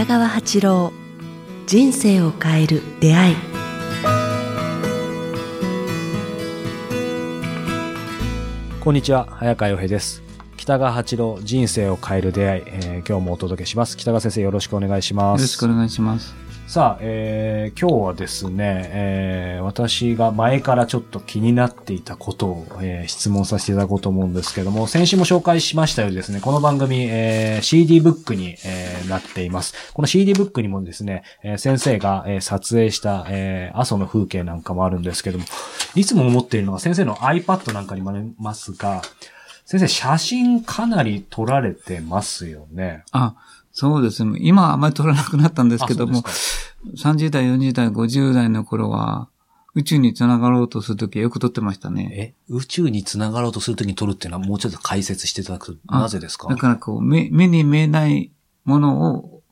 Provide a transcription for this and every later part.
北川八郎人生を変える出会いこんにちは、早川洋平です。北川八郎、人生を変える出会い、えー今日もお届けします。北川先生、よろしくお願いします。よろしくお願いします。さあ、えー今日はですね、えー私が前からちょっと気になっていたことを、えー質問させていただこうと思うんですけども、先週も紹介しましたようにですね、この番組、えー CD ブックに、えーなっています。この CD ブックにもですね、えー先生が、えー撮影した、えー阿蘇の風景なんかもあるんですけども、いつも思っているのが先生の iPad なんかにもありますが、先生、写真かなり撮られてますよね。あ、そうですね。今はあまり撮らなくなったんですけども30代、40代、50代の頃は、宇宙に繋がろうとするときはよく撮ってましたね。え、宇宙に繋がろうとするときに撮るっていうのはもうちょっと解説していただくと、あなぜですか？だからこう、目、目に見えないものを、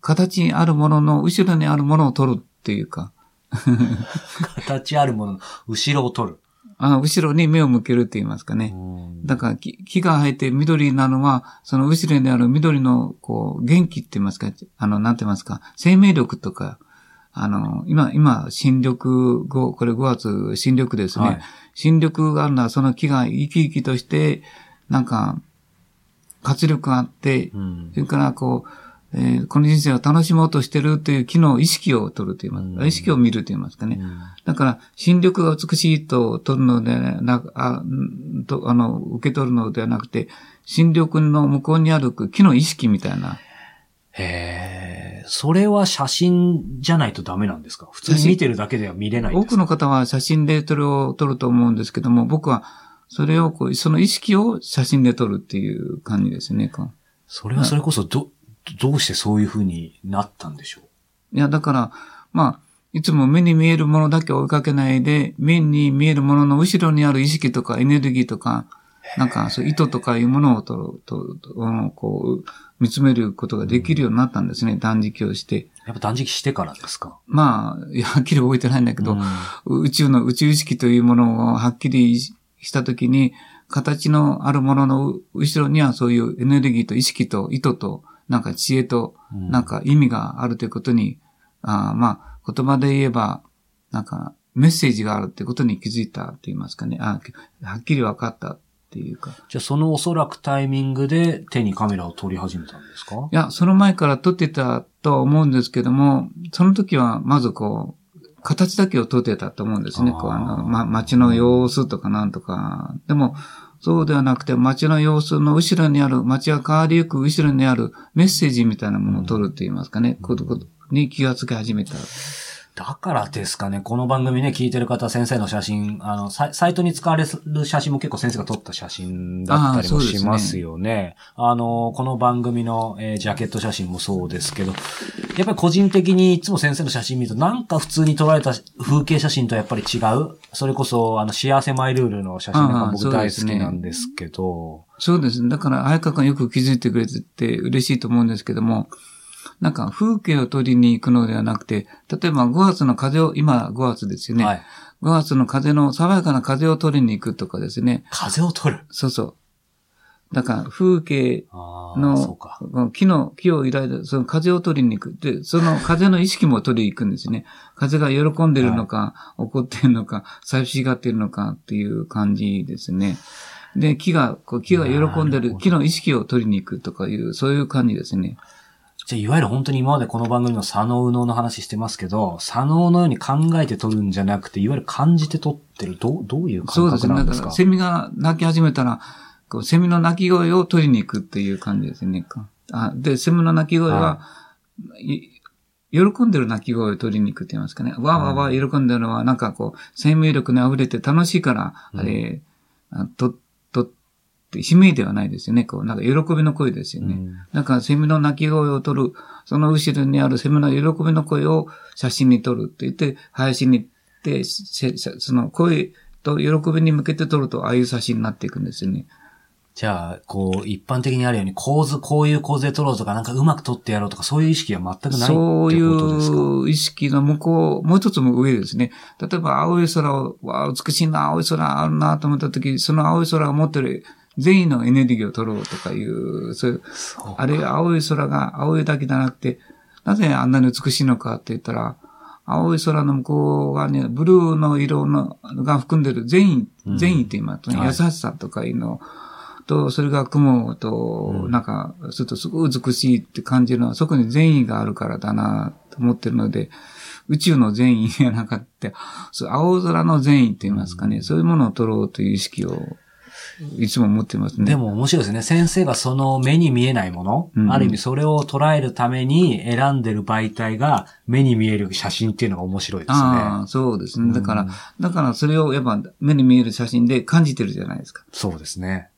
形にあるものの後ろにあるものを撮るっていうか、形あるものの後ろを撮る。あ後ろに目を向けるって言いますかね。だから木木が生えて緑なのは、その後ろにある緑の、こう、元気って言いますか、あの、なんて言いますか、生命力とか、あの、今、今、新緑5、これ5月新緑ですね。はい新緑があるのは、その木が生き生きとして、なんか、活力があって、うんそれから、こう、えーこの人生を楽しもうとしてるという木の意識を取ると言いますか、うん。意識を見ると言いますかね。だから、新緑が美しいと取るのでなく、あ、んと、あの、受け取るのではなくて、新緑の向こうにある木の意識みたいな。へえ、それは写真じゃないとダメなんですか？普通に見てるだけでは見れない多くの方は写真でそれを撮ると思うんですけども、僕は、それをこう、その意識を写真で撮るっていう感じですね。それはそれこそど、どうしてそういう風になったんでしょう？いや、だから、まあ、いつも目に見えるものだけ追いかけないで、目に見えるものの後ろにある意識とかエネルギーとか、なんか、そう、意図とかいうものをと、と、とこう、見つめることができるようになったんですね。断食をして。やっぱ断食してからですか？まあ、はっきり覚えてないんだけど、うん宇宙の宇宙意識というものをはっきりしたときに、形のあるものの後ろにはそういうエネルギーと意識と意図と、なんか知恵と、うんなんか意味があるということに、あーまあ、言葉で言えば、なんかメッセージがあるってことに気づいたって言いますかね。あはっきり分かったっていうか。じゃあそのおそらくタイミングで手にカメラを撮り始めたんですか？いや、その前から撮ってたとは思うんですけども、その時はまずこう、形だけを撮ってたと思うんですね。こう、あの、ま、街の様子とかなんとか。でも、そうではなくて、街の様子の後ろにある、街が変わりゆく後ろにあるメッセージみたいなものを取るって言いますかね。ことことに気がつき始めた。だからですかね、この番組ね、聞いてる方、先生の写真、あの、サイトに使われる写真も結構先生が撮った写真だったりもしますよね。あの、この番組の、えージャケット写真もそうですけど、やっぱり個人的にいつも先生の写真見ると、なんか普通に撮られた風景写真とやっぱり違うそれこそ、あの、幸せマイルールの写真なんかあー僕大好きなんですけど、そうですね。だから、早川君よく気づいてくれてて嬉しいと思うんですけども、なんか風景を撮りに行くのではなくて、例えば5月の風を、今5月ですよね。はい。5月の風の、爽やかな風を取りに行くとかですね。風を撮る？そうそう。だから、風景のか。、木の、木を抱いた、その風を取りに行く。で、その風の意識も取りに行くんですね。風が喜んでるのか、怒ってるのか、寂しがってるのかっていう感じですね。で、木が、こう木が喜んでなる木の意識を取りに行くとかいう、そういう感じですね。じゃあ、いわゆる本当に今までこの番組の左脳右脳の話してますけど、左脳のように考えて撮るんじゃなくて、いわゆる感じて撮ってる。どう、どういう感そうですね。覚なんですかだから、セミが鳴き始めたら、こうセミの鳴き声を取りに行くっていう感じですね。あで、セミの鳴き声は、い喜んでる鳴き声を取りに行くって言いますかね。わーわーわー喜んでるのは、なんかこう、生命力に溢れて楽しいから、うんあれ、あと、とって、悲鳴ではないですよね。こう、なんか喜びの声ですよね。うんなんかセミの鳴き声を取る、その後ろにあるセミの喜びの声を写真に撮るって言って、林に行って、その声と喜びに向けて撮ると、ああいう写真になっていくんですよね。じゃあ、こう、一般的にあるように構図、こういう構図で撮ろうとか、なんかうまく撮ってやろうとか、そういう意識は全くないってそういことですか？う意識の向こう、もう一つも上ですね。例えば青い空を、わあ、美しいな、青い空あるなと思った時、その青い空が持ってる善意のエネルギーを取ろうとかいう、そういう、そうあるいは青い空が青いだけじゃなくて、なぜあんなに美しいのかって言ったら、青い空の向こう側にブルーの色のが含んでる善意、うん。善意って言いますね、はい。優しさとかいうのと、それが雲と、うん。なんか、するとすごい美しいって感じるのは、そこに善意があるからだなと思ってるので、宇宙の善意がなかった、そう青空の善意って言いますかね、そういうものを取ろうという意識を、いつも持ってますね。でも面白いですね。先生がその目に見えないもの、うんある意味それを捉えるために選んでる媒体が目に見える写真っていうのが面白いですね。ああ、そうですね。だから、うんだからそれをやっぱ目に見える写真で感じてるじゃないですか。そうですね。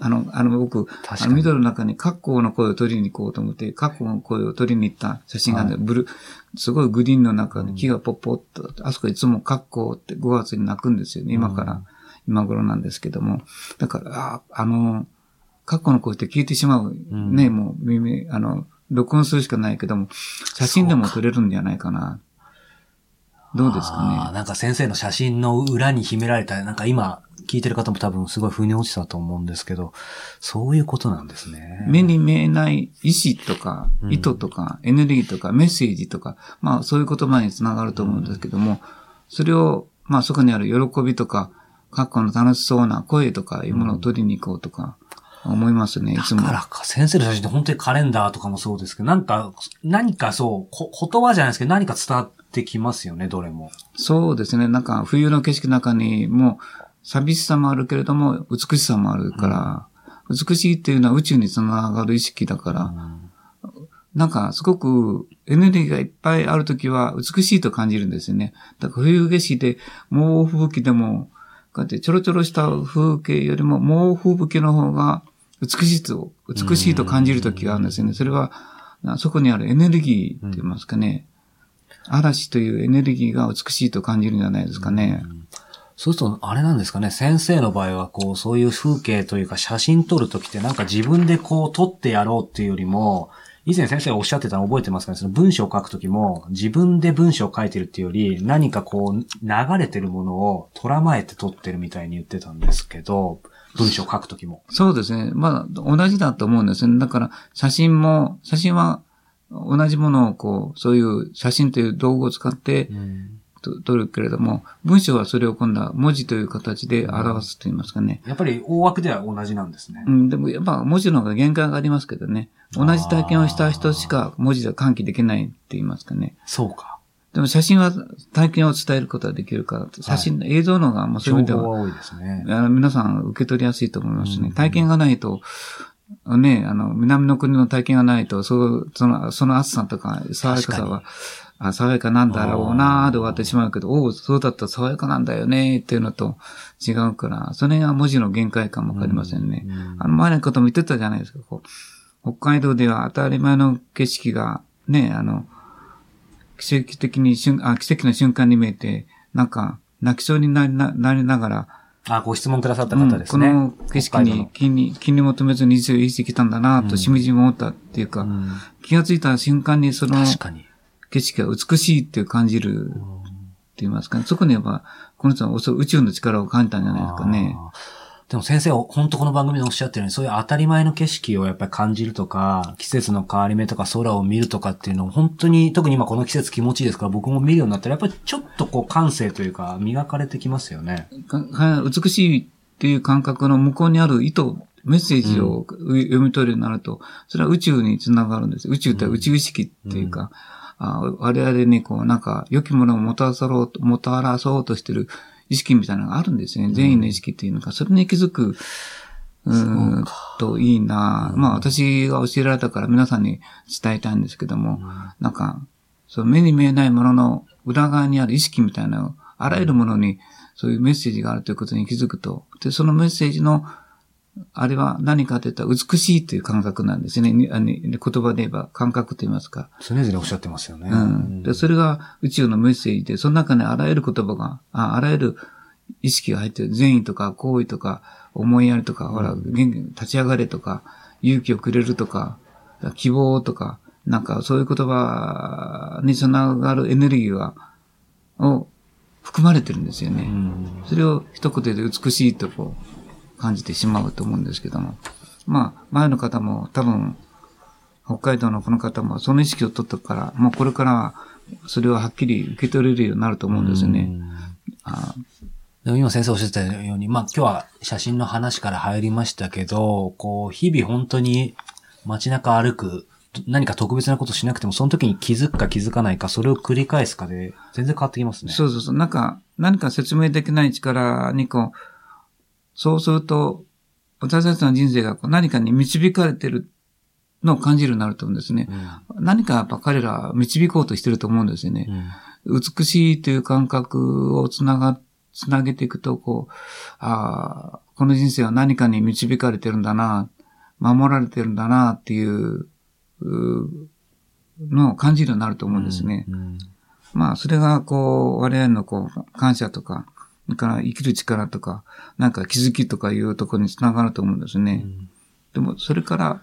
あの、あの僕、あの緑の中に格好の声を取りに行こうと思って、格好の声を取りに行った写真がね、はいブルー、すごいグリーンの中に木がポッポッと、あそこいつも格好って5月に泣くんですよね。今から、うん今頃なんですけども。だから、ああの、格好の声って聞いてしまう。んね、もう耳、あの、録音するしかないけども、写真でも撮れるんじゃないかな。どうですかね。なんか先生の写真の裏に秘められた、なんか今聞いてる方も多分すごい腑に落ちたと思うんですけど、そういうことなんですね。目に見えない意志とかう、ん意図とか、エネルギーとか、メッセージとか、まあそういう言葉につながると思うんですけども、それを、まあそこにある喜びとか、過去の楽しそうな声とかいうものを取りに行こうとか、思いますね、いつも。だからか、先生の写真って本当にカレンダーとかもそうですけど、なんか、何かそう、こ言葉じゃないですけど、何か伝わってきますよね、どれも。そうですね、なんか冬の景色の中にも、寂しさもあるけれども、美しさもあるから、美しいっていうのは宇宙につながる意識だから、なんか、すごくエネルギーがいっぱいあるときは美しいと感じるんですよね。だから冬景色で、猛吹雪でも、こうやってちょろちょろした風景よりも猛吹雪の方が美しいと、美しいと感じるときがあるんですよね。それは、なそこにあるエネルギーって言いますかね。嵐というエネルギーが美しいと感じるんじゃないですかね。そうすると、あれなんですかね、先生の場合は、こう、そういう風景というか写真撮るときってなんか自分でこう撮ってやろうっていうよりも、以前先生がおっしゃってたの覚えてますかね？その文章を書くときも、自分で文章を書いてるっていうより、何かこう、流れてるものを捉まえて撮ってるみたいに言ってたんですけど、文章を書くときも。そうですね。まあ、同じだと思うんですね。だから、写真も、写真は同じものをこう、そういう写真という道具を使ってと撮るけれども、文章はそれを今度は文字という形で表すと言いますかね。やっぱり大枠では同じなんですね。うん、でもやっぱ文字の方が限界がありますけどね。同じ体験をした人しか文字では喚起できないって言いますかね。そうか。でも写真は体験を伝えることができるから、写真、映像の方が、まあそういう意味では、多いですね。あの皆さん受け取りやすいと思いますね。うん体験がないと、ね、あの、南の国の体験がないと、そう、その、その暑さとか、爽やかさは、あ、爽やかなんだろうなーで終わってしまうけど、おお、そうだったら爽やかなんだよねーっていうのと違うから、それが文字の限界かもわかりませんね。うんあの前のことも言ってたじゃないですか、こう。北海道では当たり前の景色が、ね、あの、奇跡的に瞬、あ、奇跡の瞬間に見えて、なんか、泣きそうになりななりながら、あ、ご質問くださった方ですね。うんこの景色に気に、気に求めずに一生生きてきたんだなとしみじみ思ったっていうか、うん気がついた瞬間にその。景色が美しいって感じるって言いますかね。そこにやっぱ、この人はおそ宇宙の力を感じたんじゃないですかね。でも先生、本当この番組でおっしゃってるように、そういう当たり前の景色をやっぱり感じるとか、季節の変わり目とか空を見るとかっていうのを本当に、特に今この季節気持ちいいですか？ら僕も見るようになったら、やっぱりちょっとこう感性というか磨かれてきますよね。美しいっていう感覚の向こうにある意図、メッセージを読み取るようになると、それは宇宙につながるんです。宇宙って宇宙意識っていうか、あ我々にこう、なんか、良きものをもたらそうと、もたらそうとしてる意識みたいなのがあるんですね。善意の意識っていうのか、それに気づく、うーんといいな。まあ私が教えられたから皆さんに伝えたいんですけども、なんか、その目に見えないものの裏側にある意識みたいな、あらゆるものにそういうメッセージがあるということに気づくと、で、そのメッセージの、あれは何かといったら美しいという感覚なんですね。にあの言葉で言えば感覚と言いますか。常々おっしゃってますよね。うん。で、それが宇宙のメッセージで、その中にあらゆる言葉が、ああらゆる意識が入ってる。善意とか、好意とか、思いやりとか、ほら、元気に立ち上がれとか、勇気をくれるとか、希望とか、なんかそういう言葉につながるエネルギーが、を含まれてるんですよね。うんそれを一言で美しいとこう、感じてしまうと思うんですけども。まあ、前の方も多分、北海道のこの方もその意識を取ったから、もうこれからはそれをはっきり受け取れるようになると思うんですよね。あでも今先生おっしゃったように、まあ今日は写真の話から入りましたけど、こう、日々本当に街中歩く、何か特別なことしなくても、その時に気づくか気づかないか、それを繰り返すかで、全然変わってきますね。そうそうそう。なんか、何か説明できない力にこう、そうすると、私たちの人生がこう何かに導かれてるのを感じるようになると思うんですね。うん、何かやっぱ彼らは導こうとしてると思うんですよね。うん、美しいという感覚をつなが、つなげていくと、こう、ああ、この人生は何かに導かれてるんだな、守られてるんだなっていう、うのを感じるようになると思うんですね。うん、まあ、それが、こう、我々のこう、感謝とか、だから生きる力とか、なんか気づきとかいうところにつながると思うんですね。でも、それから、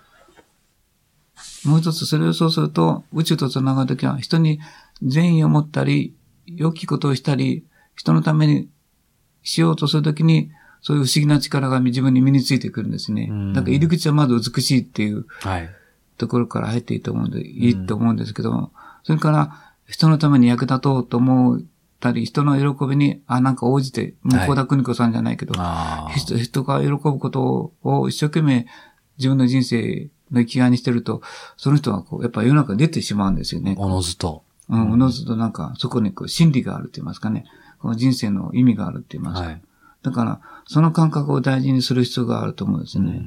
もう一つそれをそうすると、宇宙と繋がるときは、人に善意を持ったり、良きことをしたり、人のためにしようとするときに、そういう不思議な力が自分に身についてくるんですね。だから入り口はまず美しいっていうところから入っていいと思うんで、いいと思うんですけど、それから人のために役立とうと思ったり、人の喜びに、あ、なんか応じて、向田邦子さんじゃないけど、はい、人人が喜ぶことを一生懸命自分の人生の生きがいにしてると、その人はこう、やっぱ世の中に出てしまうんですよね。おのずと。うん、おのずとなんか、そこにこう、真理があるって言いますかね。この人生の意味があるって言いますか。はい、だから、その感覚を大事にする必要があると思うんですよね。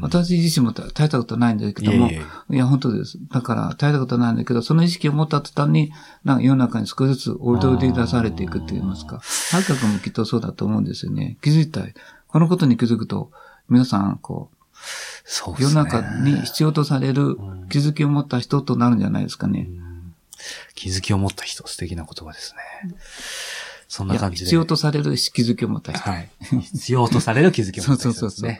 私自身も耐えたことないんだけども、いや本当です。だから、耐えたことないんだけど、その意識を持った途端に、なんか世の中に少しずつおりり出されていくって言いますか。はるか君もきっとそうだと思うんですよね。気づいたい。このことに気づくと、皆さん、こう、そう世の中に必要とされる気づきを持った人となるんじゃないですかね。気づきを持った人、素敵な言葉ですね。そんな感じで。必要とされる気づきを持った人。はい。必要とされる気づきを持った人、ね、そうそうそう。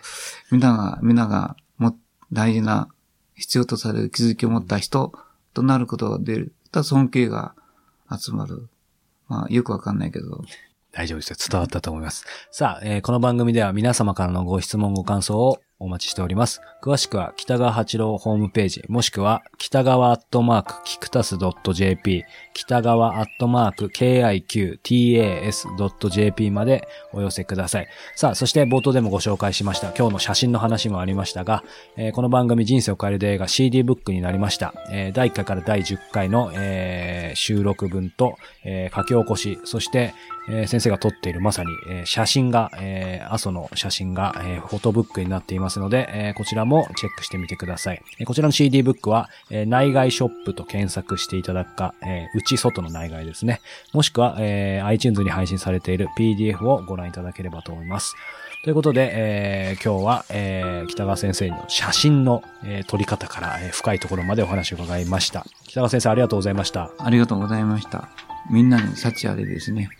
皆が、皆がも大事な必要とされる気づきを持った人となることが出る。尊敬が集まる。まあ、よくわかんないけど。大丈夫ですよ。伝わったと思います。さあ、えー、この番組では皆様からのご質問、ご感想をお待ちしております。詳しくは北川八郎ホームページ、もしくは北川アットマークキクタス .jp、北川アットマーク kiqtas.jp までお寄せください。さあ、そして冒頭でもご紹介しました今日の写真の話もありましたが、えー、この番組人生を変える映画 CD ブックになりました。えー、第1回から第10回の、えー、収録分と、え書き起こし、そして、え先生が撮っているまさに、え写真が、え阿蘇の写真が、えフォトブックになっていますので、えこちらもチェックしてみてください。えこちらの CD ブックは、え内外ショップと検索していただくか、え内外の内外ですね。もしくは、え iTunes に配信されている PDF をご覧いただければと思います。ということで、えー、今日は、えー、北川先生の写真の、えー、撮り方から、えー、深いところまでお話を伺いました。北川先生ありがとうございました。ありがとうございました。みんなに幸あれですね。